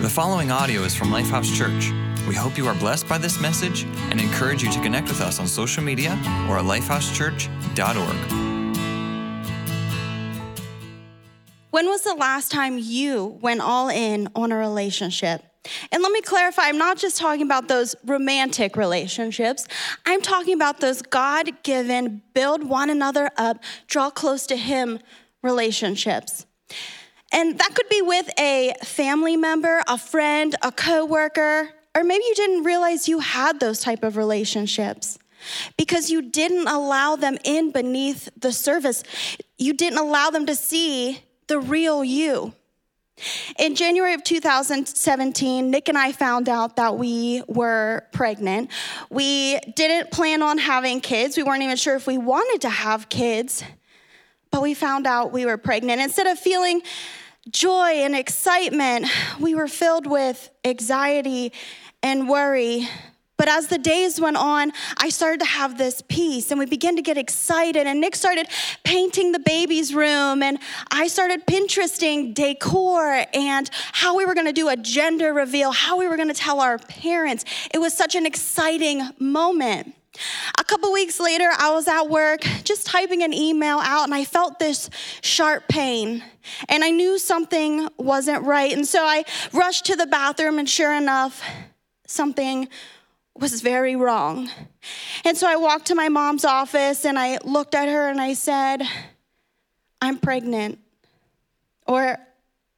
The following audio is from Lifehouse Church. We hope you are blessed by this message and encourage you to connect with us on social media or at lifehousechurch.org. When was the last time you went all in on a relationship? And let me clarify, I'm not just talking about those romantic relationships. I'm talking about those God given, build one another up, draw close to Him relationships. And that could be with a family member, a friend, a coworker, or maybe you didn't realize you had those type of relationships because you didn't allow them in beneath the surface. You didn't allow them to see the real you. In January of 2017, Nick and I found out that we were pregnant. We didn't plan on having kids. We weren't even sure if we wanted to have kids, but we found out we were pregnant. Instead of feeling joy and excitement, we were filled with anxiety and worry. But as the days went on, I started to have this peace and we began to get excited. And Nick started painting the baby's room, and I started Pinteresting decor and how we were gonna do a gender reveal, how we were gonna tell our parents. It was such an exciting moment. A couple weeks later, I was at work just typing an email out and I felt this sharp pain and I knew something wasn't right. And so I rushed to the bathroom and sure enough, something was very wrong. And so I walked to my mom's office and I looked at her and I said, I'm pregnant. Or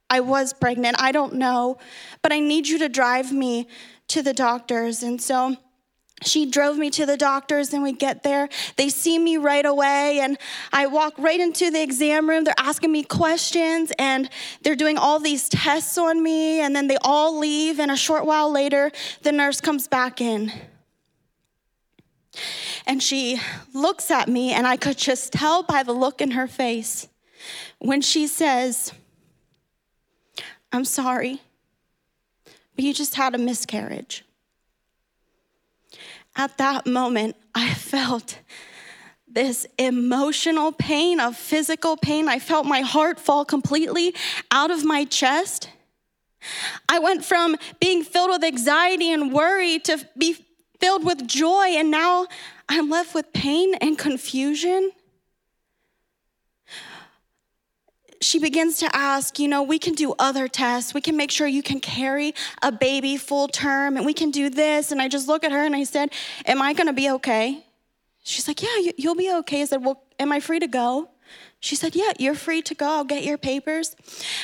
I was pregnant, I don't know, but I need you to drive me to the doctors. And so she drove me to the doctors and we get there. They see me right away and i walk right into the exam room. They're asking me questions and they're doing all these tests on me and then they all leave and a short while later the nurse comes back in. And she looks at me and i could just tell by the look in her face when she says i'm sorry but you just had a miscarriage at that moment, I felt this emotional pain, of physical pain. I felt my heart fall completely out of my chest. I went from being filled with anxiety and worry to be filled with joy, and now I'm left with pain and confusion. She begins to ask, you know, we can do other tests. We can make sure you can carry a baby full term and we can do this. And I just look at her and I said, Am I going to be okay? She's like, Yeah, you'll be okay. I said, Well, am I free to go? She said, Yeah, you're free to go. I'll get your papers.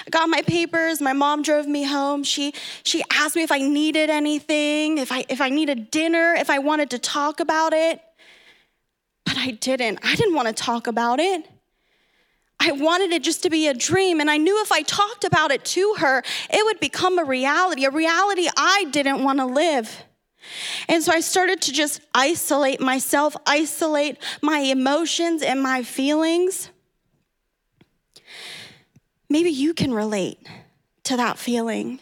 I got my papers. My mom drove me home. She, she asked me if I needed anything, if I, if I needed dinner, if I wanted to talk about it. But I didn't. I didn't want to talk about it. I wanted it just to be a dream. And I knew if I talked about it to her, it would become a reality, a reality I didn't want to live. And so I started to just isolate myself, isolate my emotions and my feelings. Maybe you can relate to that feeling.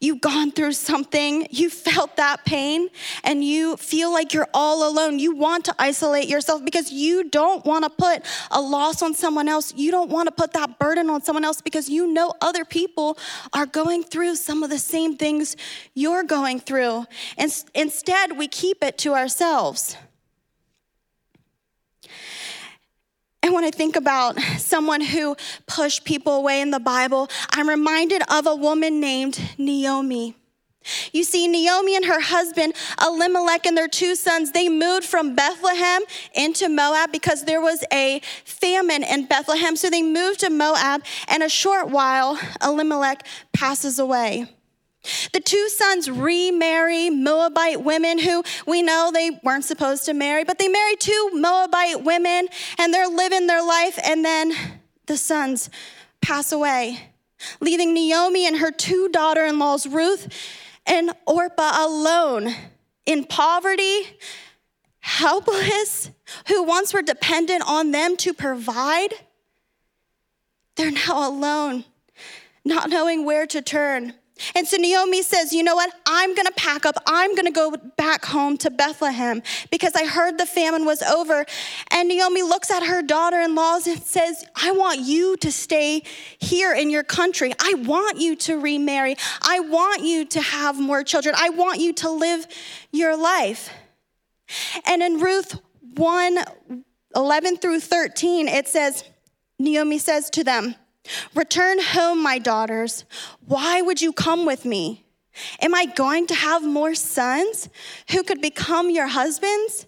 You've gone through something, you felt that pain, and you feel like you're all alone. You want to isolate yourself because you don't want to put a loss on someone else. You don't want to put that burden on someone else because you know other people are going through some of the same things you're going through. And instead, we keep it to ourselves. And when I think about someone who pushed people away in the Bible, I'm reminded of a woman named Naomi. You see, Naomi and her husband, Elimelech, and their two sons, they moved from Bethlehem into Moab because there was a famine in Bethlehem. So they moved to Moab, and a short while, Elimelech passes away. The two sons remarry Moabite women who we know they weren't supposed to marry, but they marry two Moabite women and they're living their life, and then the sons pass away, leaving Naomi and her two daughter in laws, Ruth and Orpah, alone in poverty, helpless, who once were dependent on them to provide. They're now alone, not knowing where to turn. And so Naomi says, You know what? I'm going to pack up. I'm going to go back home to Bethlehem because I heard the famine was over. And Naomi looks at her daughter in laws and says, I want you to stay here in your country. I want you to remarry. I want you to have more children. I want you to live your life. And in Ruth 1 11 through 13, it says, Naomi says to them, Return home, my daughters. Why would you come with me? Am I going to have more sons who could become your husbands?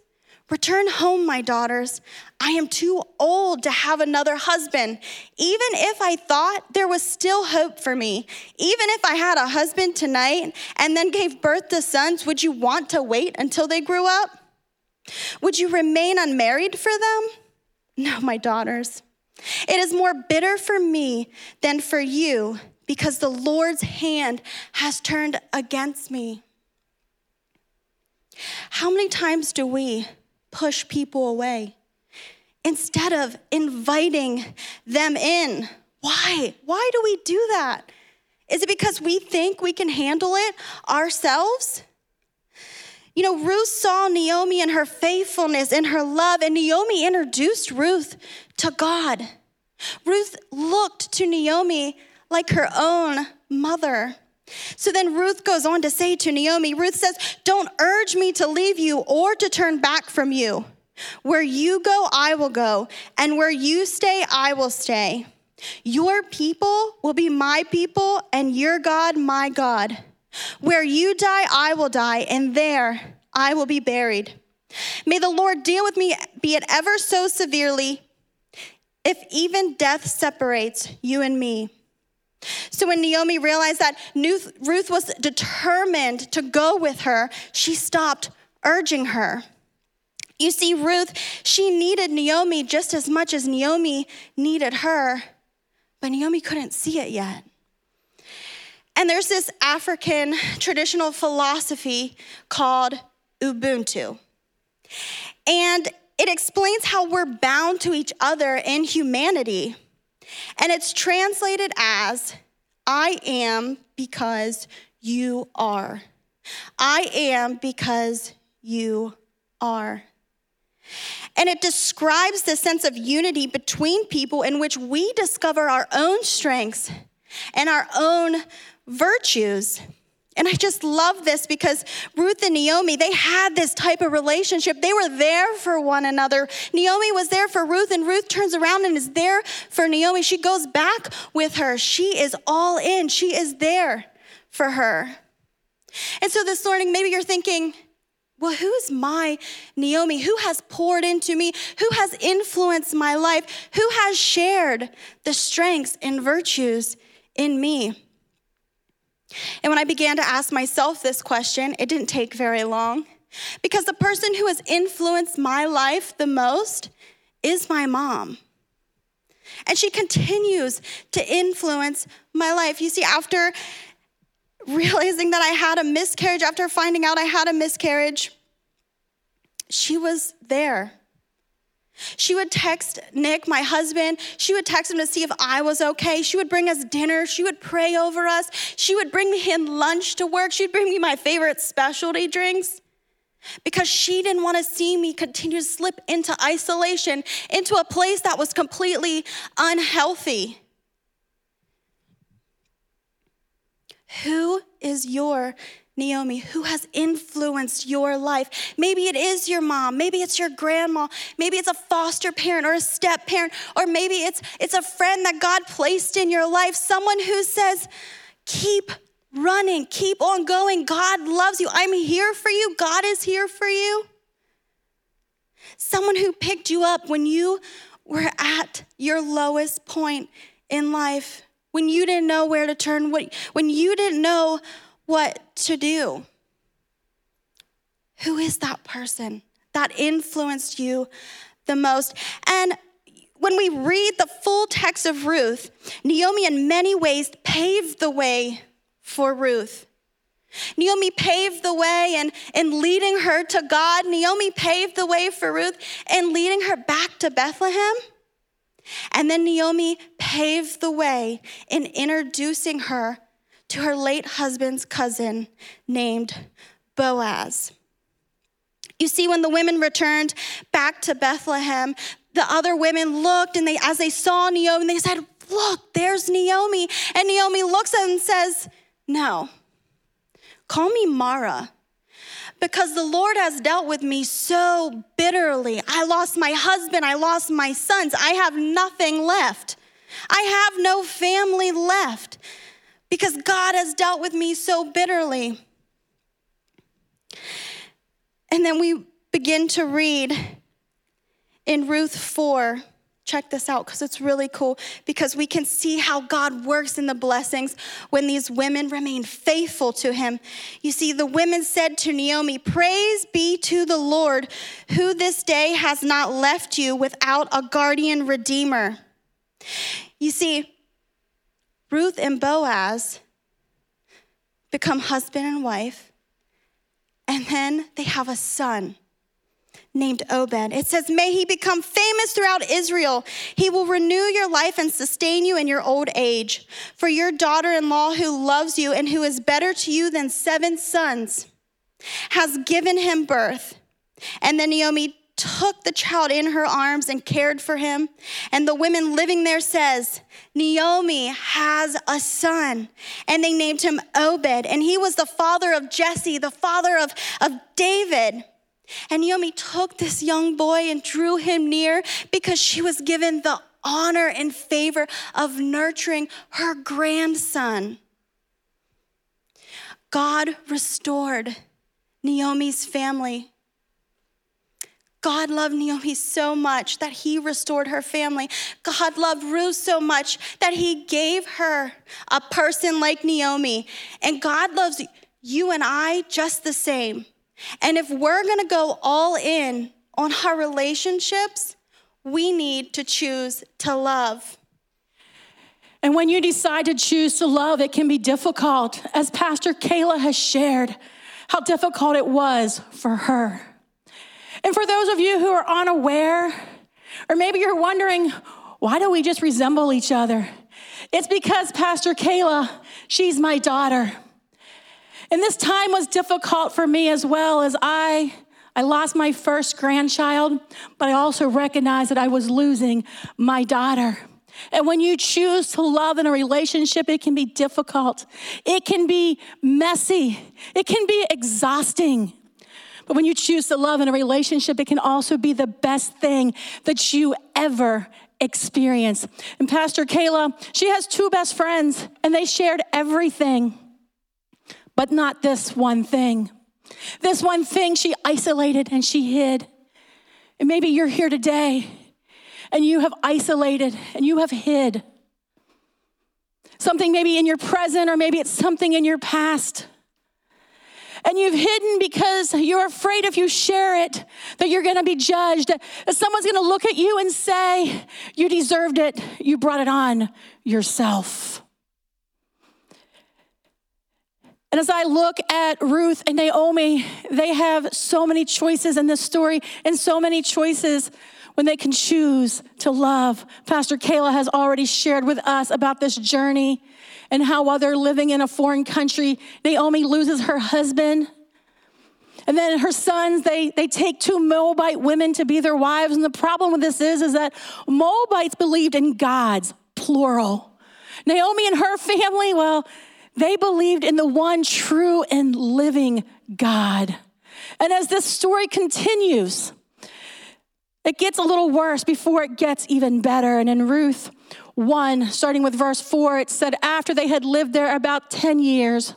Return home, my daughters. I am too old to have another husband. Even if I thought there was still hope for me, even if I had a husband tonight and then gave birth to sons, would you want to wait until they grew up? Would you remain unmarried for them? No, my daughters. It is more bitter for me than for you because the Lord's hand has turned against me. How many times do we push people away instead of inviting them in? Why? Why do we do that? Is it because we think we can handle it ourselves? You know, Ruth saw Naomi and her faithfulness and her love, and Naomi introduced Ruth to God. Ruth looked to Naomi like her own mother. So then Ruth goes on to say to Naomi, Ruth says, Don't urge me to leave you or to turn back from you. Where you go, I will go, and where you stay, I will stay. Your people will be my people, and your God, my God. Where you die, I will die, and there I will be buried. May the Lord deal with me, be it ever so severely, if even death separates you and me. So when Naomi realized that Ruth was determined to go with her, she stopped urging her. You see, Ruth, she needed Naomi just as much as Naomi needed her, but Naomi couldn't see it yet. And there's this African traditional philosophy called Ubuntu. And it explains how we're bound to each other in humanity. And it's translated as I am because you are. I am because you are. And it describes the sense of unity between people in which we discover our own strengths and our own virtues. And I just love this because Ruth and Naomi, they had this type of relationship. They were there for one another. Naomi was there for Ruth, and Ruth turns around and is there for Naomi. She goes back with her. She is all in, she is there for her. And so this morning, maybe you're thinking, well, who's my Naomi? Who has poured into me? Who has influenced my life? Who has shared the strengths and virtues in me? And when I began to ask myself this question, it didn't take very long because the person who has influenced my life the most is my mom. And she continues to influence my life. You see, after realizing that I had a miscarriage, after finding out I had a miscarriage, she was there she would text Nick, my husband. She would text him to see if I was okay. She would bring us dinner. She would pray over us. She would bring in lunch to work. She'd bring me my favorite specialty drinks because she didn't want to see me continue to slip into isolation, into a place that was completely unhealthy. Who is your Naomi, who has influenced your life. Maybe it is your mom, maybe it's your grandma, maybe it's a foster parent or a step parent, or maybe it's, it's a friend that God placed in your life, someone who says, Keep running, keep on going. God loves you. I'm here for you. God is here for you. Someone who picked you up when you were at your lowest point in life, when you didn't know where to turn, when you didn't know what to do. Who is that person that influenced you the most? And when we read the full text of Ruth, Naomi, in many ways, paved the way for Ruth. Naomi paved the way and in leading her to God. Naomi paved the way for Ruth in leading her back to Bethlehem. And then Naomi paved the way in introducing her to her late husband's cousin named Boaz. You see, when the women returned back to Bethlehem, the other women looked and they, as they saw Naomi, they said, Look, there's Naomi. And Naomi looks at them and says, No, call me Mara because the Lord has dealt with me so bitterly. I lost my husband, I lost my sons, I have nothing left. I have no family left because God has dealt with me so bitterly. And then we begin to read in Ruth 4 check this out because it's really cool because we can see how God works in the blessings when these women remain faithful to him. You see, the women said to Naomi, Praise be to the Lord, who this day has not left you without a guardian redeemer. You see, Ruth and Boaz become husband and wife, and then they have a son named Obed. It says, May he become famous throughout Israel. He will renew your life and sustain you in your old age. For your daughter in law, who loves you and who is better to you than seven sons, has given him birth. And then Naomi took the child in her arms and cared for him. And the women living there says, Naomi has a son. And they named him Obed. And he was the father of Jesse, the father of, of David. And Naomi took this young boy and drew him near because she was given the honor and favor of nurturing her grandson. God restored Naomi's family. God loved Naomi so much that he restored her family. God loved Ruth so much that he gave her a person like Naomi. And God loves you and I just the same. And if we're gonna go all in on our relationships, we need to choose to love. And when you decide to choose to love, it can be difficult, as Pastor Kayla has shared how difficult it was for her. And for those of you who are unaware, or maybe you're wondering, why do we just resemble each other? It's because Pastor Kayla, she's my daughter. And this time was difficult for me as well as I I lost my first grandchild, but I also recognized that I was losing my daughter. And when you choose to love in a relationship, it can be difficult. It can be messy. It can be exhausting. But when you choose to love in a relationship, it can also be the best thing that you ever experience. And Pastor Kayla, she has two best friends, and they shared everything but not this one thing. This one thing she isolated and she hid. And maybe you're here today and you have isolated and you have hid. Something maybe in your present or maybe it's something in your past. And you've hidden because you're afraid if you share it that you're going to be judged, that someone's going to look at you and say, You deserved it. You brought it on yourself. And as I look at Ruth and Naomi, they have so many choices in this story and so many choices when they can choose to love. Pastor Kayla has already shared with us about this journey and how while they're living in a foreign country, Naomi loses her husband. And then her sons, they, they take two Moabite women to be their wives. And the problem with this is, is that Moabites believed in gods, plural. Naomi and her family, well, they believed in the one true and living God. And as this story continues, it gets a little worse before it gets even better. And in Ruth 1, starting with verse 4, it said, After they had lived there about 10 years,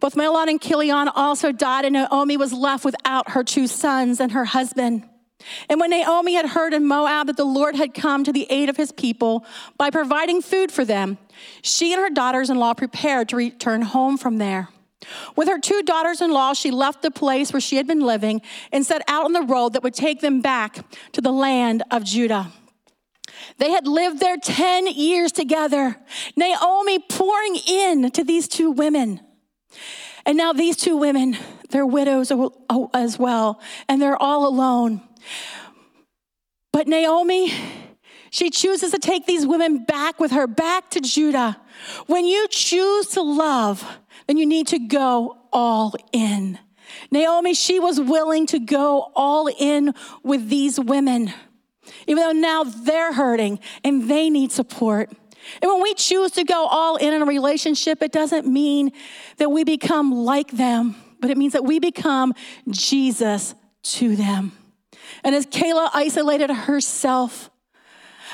both Mahlon and Chilion also died, and Naomi was left without her two sons and her husband. And when Naomi had heard in Moab that the Lord had come to the aid of his people by providing food for them, she and her daughters in law prepared to return home from there. With her two daughters in law, she left the place where she had been living and set out on the road that would take them back to the land of Judah. They had lived there 10 years together, Naomi pouring in to these two women. And now these two women, they're widows as well, and they're all alone. But Naomi, She chooses to take these women back with her, back to Judah. When you choose to love, then you need to go all in. Naomi, she was willing to go all in with these women, even though now they're hurting and they need support. And when we choose to go all in in a relationship, it doesn't mean that we become like them, but it means that we become Jesus to them. And as Kayla isolated herself,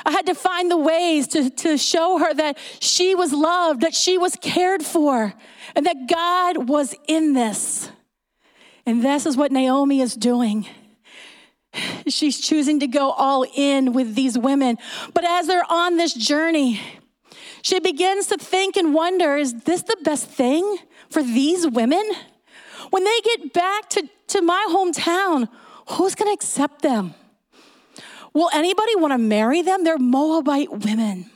I had to find the ways to, to show her that she was loved, that she was cared for, and that God was in this. And this is what Naomi is doing. She's choosing to go all in with these women. But as they're on this journey, she begins to think and wonder is this the best thing for these women? When they get back to, to my hometown, who's gonna accept them? Will anybody wanna marry them? They're Moabite women.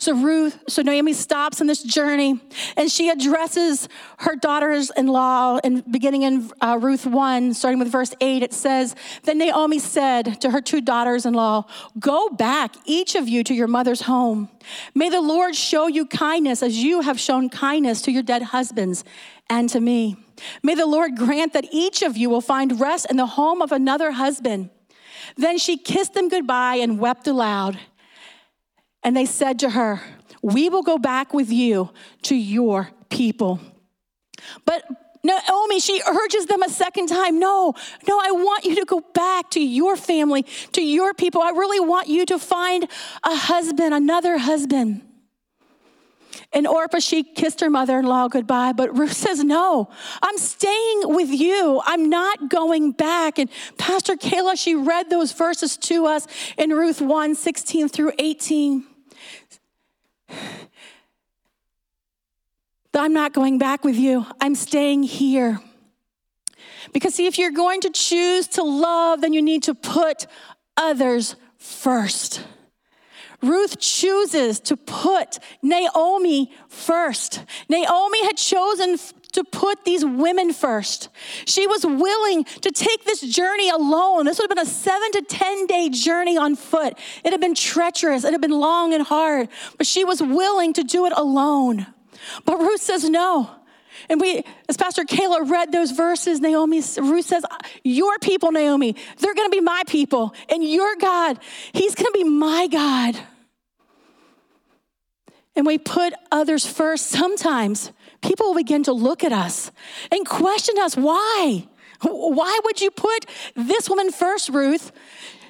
So Ruth, so Naomi stops in this journey and she addresses her daughters-in-law and beginning in uh, Ruth 1, starting with verse 8, it says, Then Naomi said to her two daughters-in-law, Go back, each of you, to your mother's home. May the Lord show you kindness as you have shown kindness to your dead husbands and to me. May the Lord grant that each of you will find rest in the home of another husband. Then she kissed them goodbye and wept aloud. And they said to her, We will go back with you to your people. But Naomi, she urges them a second time no, no, I want you to go back to your family, to your people. I really want you to find a husband, another husband. And Orpah, she kissed her mother in law goodbye, but Ruth says, No, I'm staying with you. I'm not going back. And Pastor Kayla, she read those verses to us in Ruth 1 16 through 18. I'm not going back with you. I'm staying here. Because, see, if you're going to choose to love, then you need to put others first. Ruth chooses to put Naomi first. Naomi had chosen to put these women first. She was willing to take this journey alone. This would have been a seven to 10 day journey on foot. It had been treacherous, it had been long and hard, but she was willing to do it alone. But Ruth says no. And we, as Pastor Kayla read those verses, Naomi, Ruth says, Your people, Naomi, they're gonna be my people. And your God, He's gonna be my God. And we put others first. Sometimes people will begin to look at us and question us why? Why would you put this woman first, Ruth?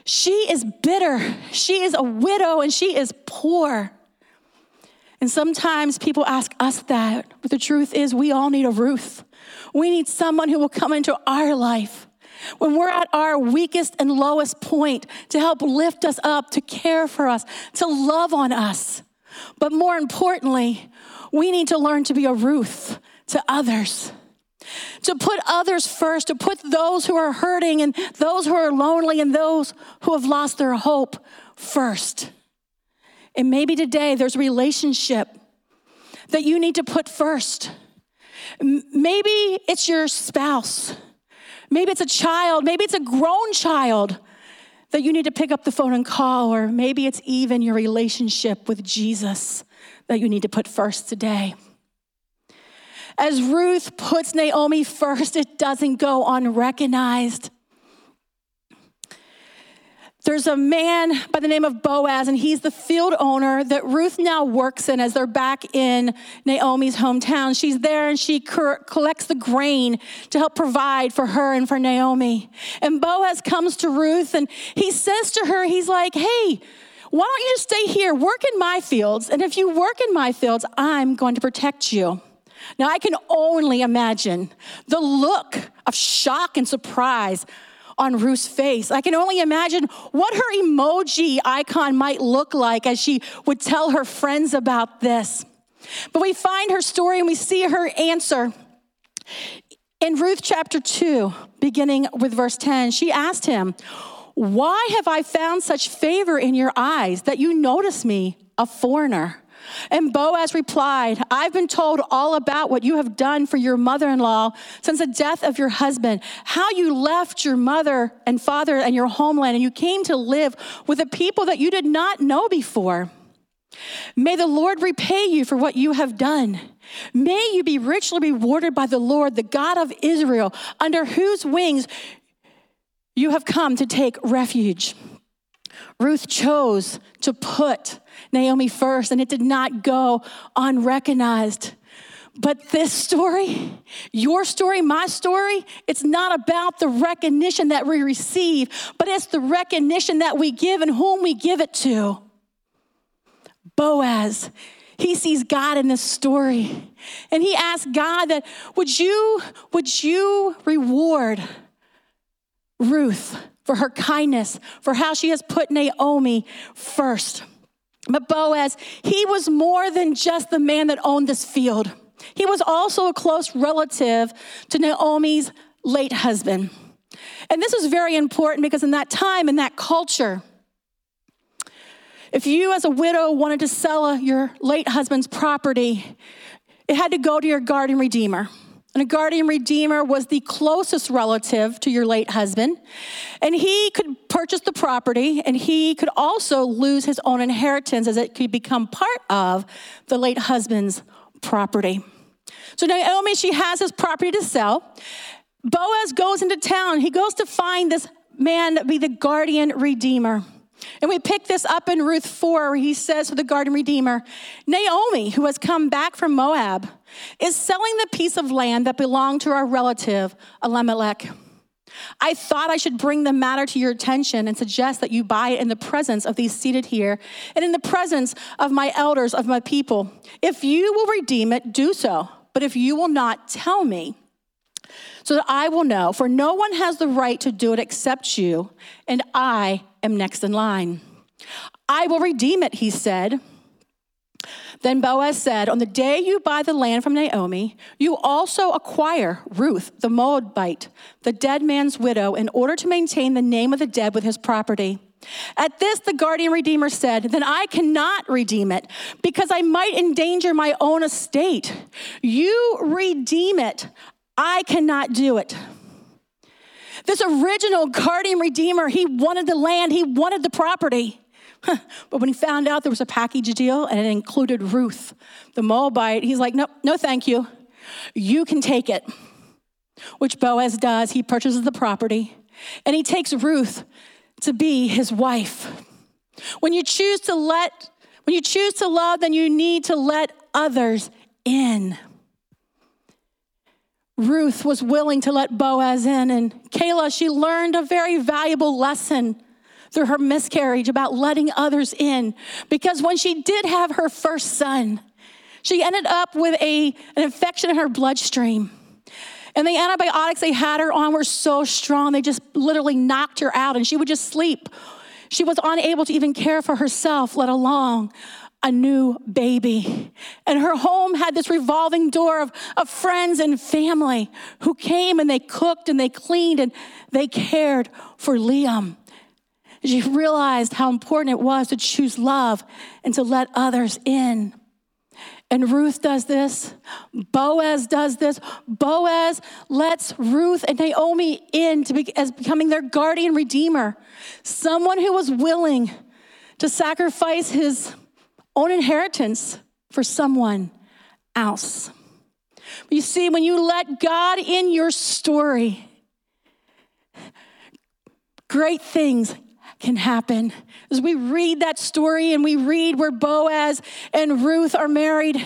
She is bitter, she is a widow, and she is poor. And sometimes people ask us that, but the truth is, we all need a Ruth. We need someone who will come into our life when we're at our weakest and lowest point to help lift us up, to care for us, to love on us. But more importantly, we need to learn to be a Ruth to others. To put others first, to put those who are hurting and those who are lonely and those who have lost their hope first. And maybe today there's a relationship that you need to put first. Maybe it's your spouse. Maybe it's a child. Maybe it's a grown child that you need to pick up the phone and call. Or maybe it's even your relationship with Jesus that you need to put first today. As Ruth puts Naomi first, it doesn't go unrecognized. There's a man by the name of Boaz, and he's the field owner that Ruth now works in as they're back in Naomi's hometown. She's there and she collects the grain to help provide for her and for Naomi. And Boaz comes to Ruth and he says to her, He's like, Hey, why don't you just stay here, work in my fields? And if you work in my fields, I'm going to protect you. Now, I can only imagine the look of shock and surprise on Ruth's face. I can only imagine what her emoji icon might look like as she would tell her friends about this. But we find her story and we see her answer. In Ruth chapter 2, beginning with verse 10, she asked him, Why have I found such favor in your eyes that you notice me, a foreigner? And Boaz replied, I've been told all about what you have done for your mother in law since the death of your husband, how you left your mother and father and your homeland, and you came to live with a people that you did not know before. May the Lord repay you for what you have done. May you be richly rewarded by the Lord, the God of Israel, under whose wings you have come to take refuge. Ruth chose to put Naomi first, and it did not go unrecognized. But this story, your story, my story, it's not about the recognition that we receive, but it's the recognition that we give and whom we give it to. Boaz, he sees God in this story. And he asks God that would you would you reward Ruth for her kindness, for how she has put Naomi first. But Boaz, he was more than just the man that owned this field. He was also a close relative to Naomi's late husband. And this is very important because in that time, in that culture, if you as a widow wanted to sell your late husband's property, it had to go to your guardian redeemer. And a guardian redeemer was the closest relative to your late husband. And he could purchase the property and he could also lose his own inheritance as it could become part of the late husband's property. So Naomi, she has his property to sell. Boaz goes into town. He goes to find this man to be the guardian redeemer. And we pick this up in Ruth 4, where he says to the guardian redeemer, Naomi, who has come back from Moab, is selling the piece of land that belonged to our relative Elimelech. I thought I should bring the matter to your attention and suggest that you buy it in the presence of these seated here and in the presence of my elders of my people. If you will redeem it, do so. But if you will not, tell me so that I will know, for no one has the right to do it except you, and I am next in line. I will redeem it, he said. Then Boaz said, On the day you buy the land from Naomi, you also acquire Ruth, the Moabite, the dead man's widow, in order to maintain the name of the dead with his property. At this, the guardian redeemer said, Then I cannot redeem it because I might endanger my own estate. You redeem it. I cannot do it. This original guardian redeemer, he wanted the land, he wanted the property. But when he found out there was a package deal and it included Ruth, the Moabite, he's like, no, no, thank you. You can take it. Which Boaz does. He purchases the property and he takes Ruth to be his wife. When you choose to let, when you choose to love, then you need to let others in. Ruth was willing to let Boaz in, and Kayla, she learned a very valuable lesson through her miscarriage about letting others in. Because when she did have her first son, she ended up with a, an infection in her bloodstream. And the antibiotics they had her on were so strong, they just literally knocked her out, and she would just sleep. She was unable to even care for herself, let alone a new baby. And her home had this revolving door of, of friends and family who came and they cooked and they cleaned and they cared for Liam. She realized how important it was to choose love and to let others in. And Ruth does this. Boaz does this. Boaz lets Ruth and Naomi in to be, as becoming their guardian redeemer, someone who was willing to sacrifice his own inheritance for someone else. You see, when you let God in your story, great things can happen. As we read that story and we read where Boaz and Ruth are married,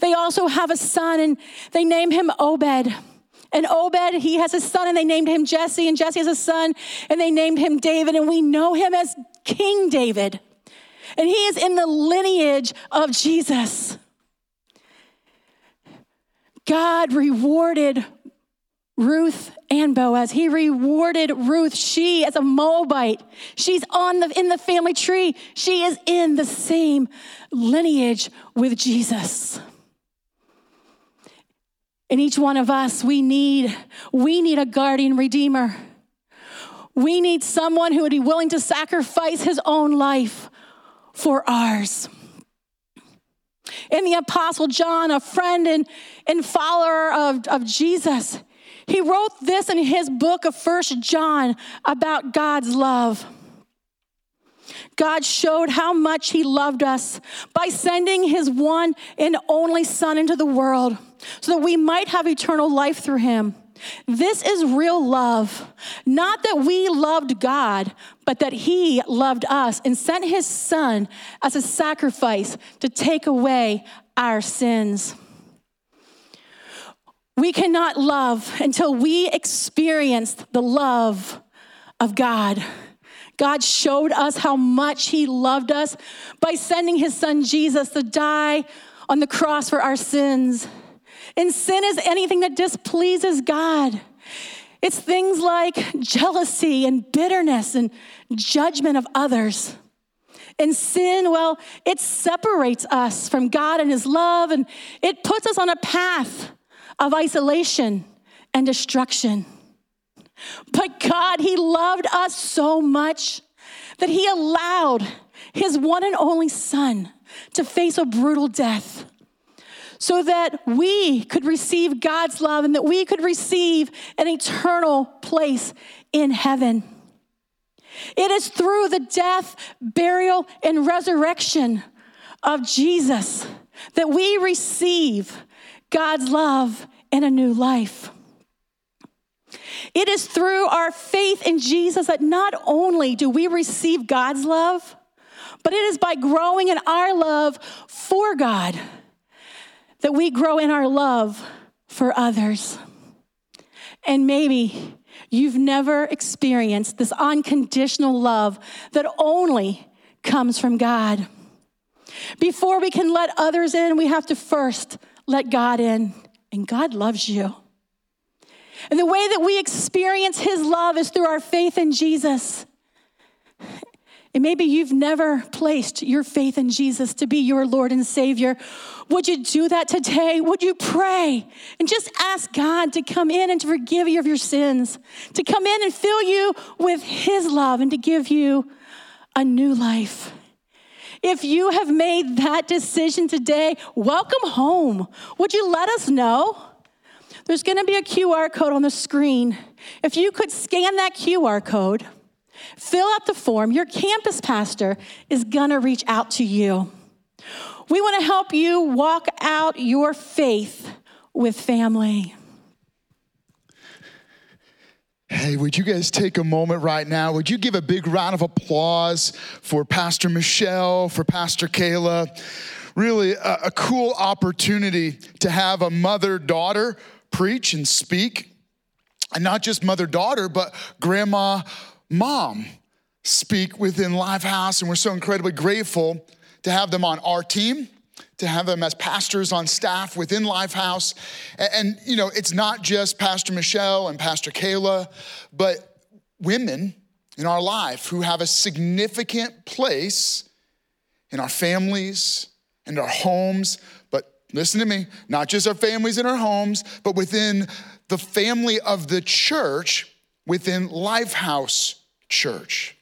they also have a son and they name him Obed. And Obed, he has a son and they named him Jesse, and Jesse has a son and they named him David, and we know him as King David and he is in the lineage of Jesus. God rewarded Ruth and Boaz. He rewarded Ruth. She as a Moabite. She's on the in the family tree. She is in the same lineage with Jesus. And each one of us, we need, we need a guardian redeemer. We need someone who would be willing to sacrifice his own life for ours. And the Apostle John, a friend and, and follower of, of Jesus, he wrote this in his book of First John about God's love. God showed how much He loved us by sending His one and only Son into the world so that we might have eternal life through Him. This is real love. Not that we loved God, but that He loved us and sent His Son as a sacrifice to take away our sins. We cannot love until we experience the love of God. God showed us how much He loved us by sending His Son Jesus to die on the cross for our sins. And sin is anything that displeases God. It's things like jealousy and bitterness and judgment of others. And sin, well, it separates us from God and His love, and it puts us on a path of isolation and destruction. But God, He loved us so much that He allowed His one and only Son to face a brutal death so that we could receive God's love and that we could receive an eternal place in heaven. It is through the death, burial, and resurrection of Jesus that we receive God's love and a new life. It is through our faith in Jesus that not only do we receive God's love, but it is by growing in our love for God that we grow in our love for others. And maybe you've never experienced this unconditional love that only comes from God. Before we can let others in, we have to first let God in, and God loves you. And the way that we experience His love is through our faith in Jesus. And maybe you've never placed your faith in Jesus to be your Lord and Savior. Would you do that today? Would you pray and just ask God to come in and to forgive you of your sins, to come in and fill you with His love and to give you a new life? If you have made that decision today, welcome home. Would you let us know? There's gonna be a QR code on the screen. If you could scan that QR code, fill out the form, your campus pastor is gonna reach out to you. We wanna help you walk out your faith with family. Hey, would you guys take a moment right now? Would you give a big round of applause for Pastor Michelle, for Pastor Kayla? Really a, a cool opportunity to have a mother daughter preach and speak. And not just mother daughter, but grandma mom speak within Lifehouse. And we're so incredibly grateful to have them on our team, to have them as pastors on staff within Lifehouse. And, and you know, it's not just Pastor Michelle and Pastor Kayla, but women in our life who have a significant place in our families and our homes, but listen to me, not just our families and our homes, but within the family of the church, within Lifehouse Church.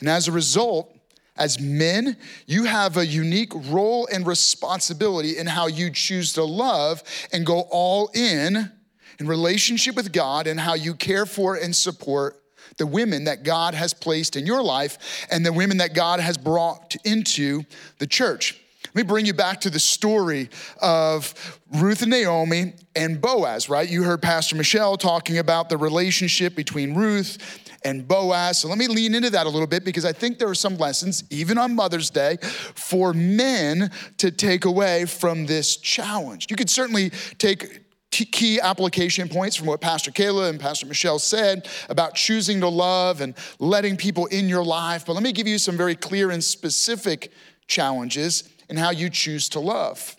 And as a result, as men, you have a unique role and responsibility in how you choose to love and go all in in relationship with God and how you care for and support the women that God has placed in your life and the women that God has brought into the church. Let me bring you back to the story of Ruth and Naomi and Boaz, right? You heard Pastor Michelle talking about the relationship between Ruth and Boaz. So let me lean into that a little bit because I think there are some lessons, even on Mother's Day, for men to take away from this challenge. You could certainly take key application points from what Pastor Kayla and Pastor Michelle said about choosing to love and letting people in your life. But let me give you some very clear and specific challenges in how you choose to love.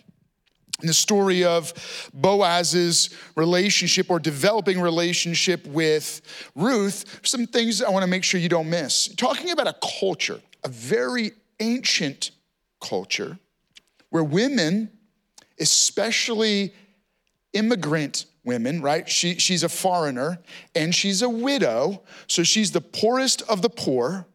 The story of Boaz's relationship or developing relationship with Ruth, some things I want to make sure you don't miss. Talking about a culture, a very ancient culture, where women, especially immigrant women, right? She, she's a foreigner and she's a widow, so she's the poorest of the poor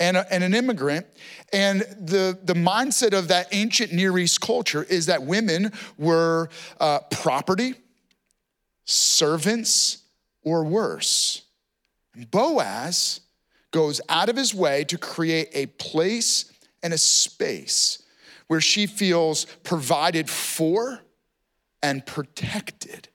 and, a, and an immigrant. And the, the mindset of that ancient Near East culture is that women were uh, property, servants, or worse. And Boaz goes out of his way to create a place and a space where she feels provided for and protected.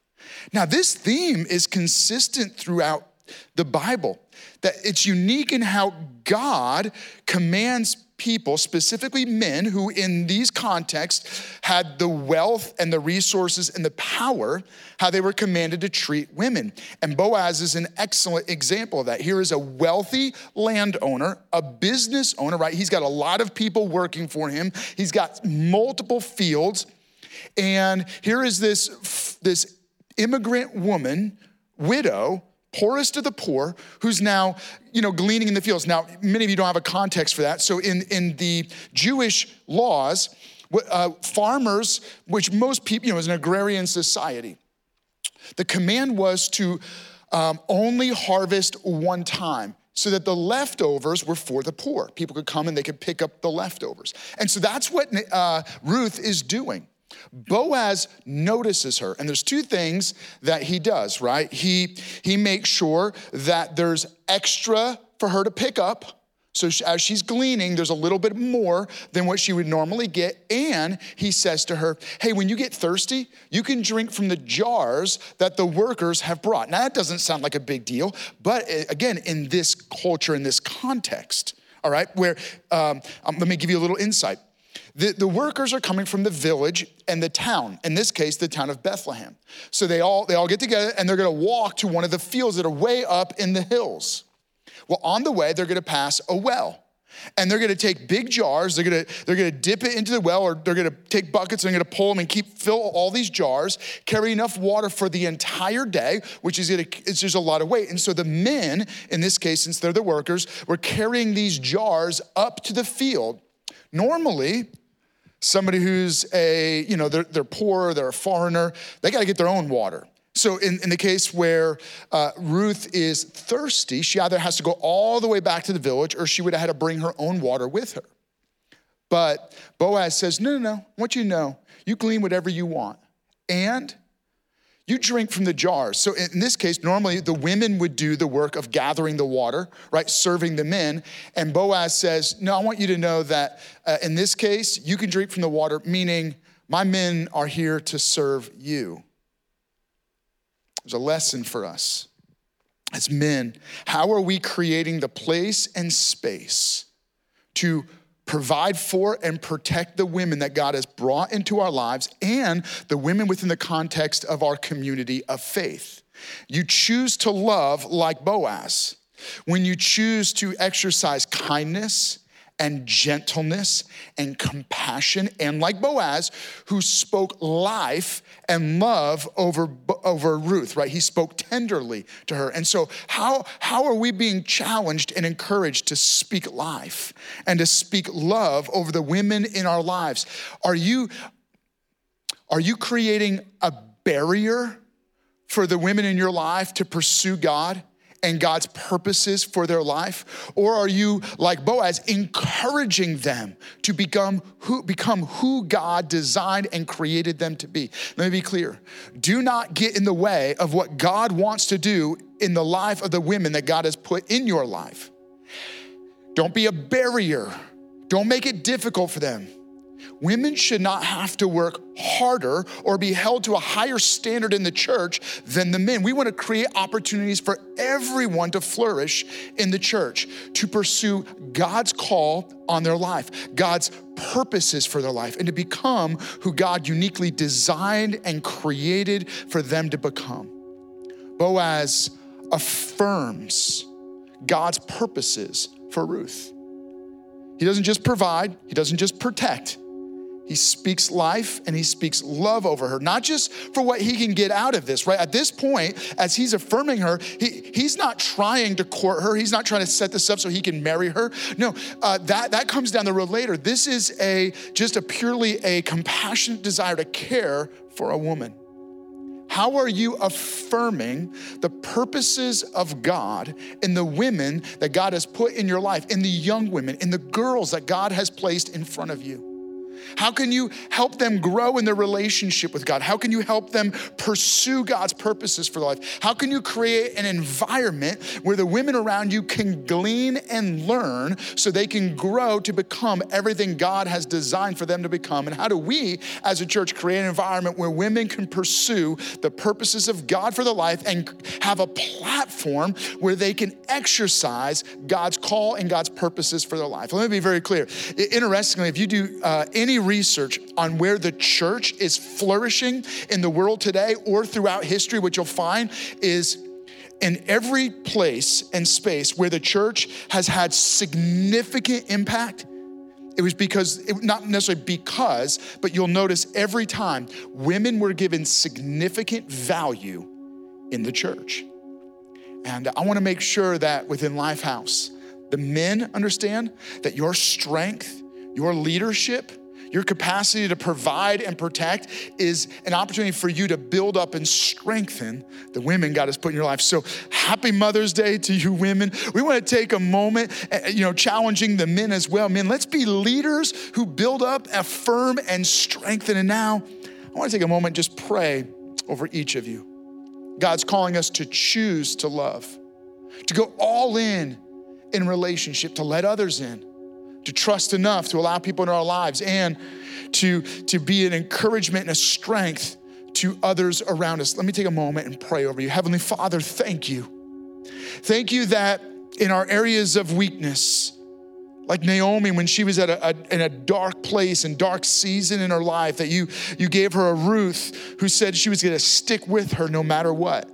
Now, this theme is consistent throughout the Bible, that it's unique in how God commands people, specifically men, who in these contexts had the wealth and the resources and the power, how they were commanded to treat women. And Boaz is an excellent example of that. Here is a wealthy landowner, a business owner, right? He's got a lot of people working for him, he's got multiple fields. And here is this, this immigrant woman, widow, poorest of the poor, who's now, you know, gleaning in the fields. Now, many of you don't have a context for that. So in, in the Jewish laws, uh, farmers, which most people, you know, is an agrarian society, the command was to um, only harvest one time so that the leftovers were for the poor. People could come and they could pick up the leftovers. And so that's what uh, Ruth is doing. Boaz notices her, and there's two things that he does, right? He, he makes sure that there's extra for her to pick up. So as she's gleaning, there's a little bit more than what she would normally get. And he says to her, Hey, when you get thirsty, you can drink from the jars that the workers have brought. Now, that doesn't sound like a big deal, but eh, again, in this culture, in this context, all right, where um, um let me give you a little insight. The, the workers are coming from the village and the town, in this case, the town of Bethlehem. So they all, they all get together and they're gonna walk to one of the fields that are way up in the hills. Well, on the way, they're gonna pass a well. And they're gonna take big jars, they're gonna, they're gonna dip it into the well, or they're gonna take buckets and they're gonna pull them and keep fill all these jars, carry enough water for the entire day, which is gonna, it's just a lot of weight. And so the men, in this case, since they're the workers, were carrying these jars up to the field. Normally, somebody who's a, you know, they're, they're poor, they're a foreigner, they got to get their own water. So, in, in the case where uh, Ruth is thirsty, she either has to go all the way back to the village or she would have had to bring her own water with her. But Boaz says, No, no, no, I want you to know, you glean whatever you want. And you drink from the jars. So in this case, normally the women would do the work of gathering the water, right, serving the men. And Boaz says, No, I want you to know that uh, in this case, you can drink from the water, meaning my men are here to serve you. There's a lesson for us as men. How are we creating the place and space to provide for and protect the women that God has brought into our lives and the women within the context of our community of faith. You choose to love like Boaz. When you choose to exercise kindness and gentleness and compassion, and like Boaz, who spoke life and love over, over Ruth, right? He spoke tenderly to her. And so, how, how are we being challenged and encouraged to speak life and to speak love over the women in our lives? Are you, are you creating a barrier for the women in your life to pursue God? And God's purposes for their life? Or are you, like Boaz, encouraging them to become who, become who God designed and created them to be? Let me be clear. Do not get in the way of what God wants to do in the life of the women that God has put in your life. Don't be a barrier. Don't make it difficult for them. Women should not have to work harder or be held to a higher standard in the church than the men. We want to create opportunities for everyone to flourish in the church, to pursue God's call on their life, God's purposes for their life, and to become who God uniquely designed and created for them to become. Boaz affirms God's purposes for Ruth. He doesn't just provide, he doesn't just protect he speaks life and he speaks love over her, not just for what he can get out of this, right? At this point, as he's affirming her, he, he's not trying to court her. He's not trying to set this up so he can marry her. No, uh, that, that comes down the road later. This is a just a purely a compassionate desire to care for a woman. How are you affirming the purposes of God in the women that God has put in your life, in the young women, in the girls that God has placed in front of you? How can you help them grow in their relationship with God? How can you help them pursue God's purposes for life? How can you create an environment where the women around you can glean and learn so they can grow to become everything God has designed for them to become? And how do we as a church create an environment where women can pursue the purposes of God for their life and have a platform where they can exercise God's call and God's purposes for their life? Let me be very clear. Interestingly, if you do uh, any any research on where the church is flourishing in the world today or throughout history, what you'll find is in every place and space where the church has had significant impact, it was because, it, not necessarily because, but you'll notice every time women were given significant value in the church. And I wanna make sure that within Lifehouse, the men understand that your strength, your leadership, your capacity to provide and protect is an opportunity for you to build up and strengthen the women God has put in your life. So happy Mother's Day to you women. We want to take a moment, eh, eh, you know, challenging the men as well. Men, let's be leaders who build up, affirm, and strengthen. And now I want to take a moment, just pray over each of you. God's calling us to choose to love, to go all in in relationship, to let others in to trust enough to allow people in our lives and to, to be an encouragement and a strength to others around us. Let me take a moment and pray over you. Heavenly Father, thank you. Thank you that in our areas of weakness, like Naomi when she was at a, a, in a dark place and dark season in her life, that you, you gave her a Ruth who said she was gonna stick with her no matter what.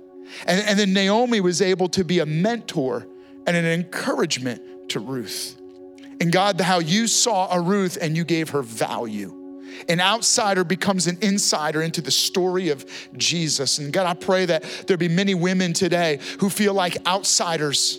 And, and then Naomi was able to be a mentor and an encouragement to Ruth. And God, how you saw a Ruth and you gave her value. An outsider becomes an insider into the story of Jesus. And God, I pray that there be many women today who feel like outsiders.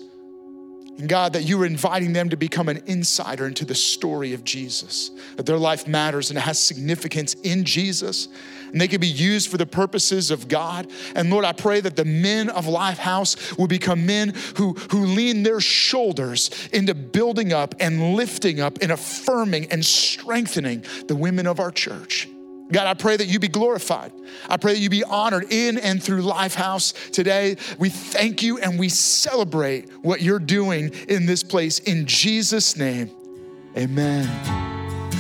And God, that you are inviting them to become an insider into the story of Jesus, that their life matters and it has significance in Jesus and they can be used for the purposes of God. And Lord, I pray that the men of Lifehouse will become men who, who lean their shoulders into building up and lifting up and affirming and strengthening the women of our church. God, I pray that you be glorified. I pray that you be honored in and through Lifehouse today. We thank you and we celebrate what you're doing in this place. In Jesus' name, amen.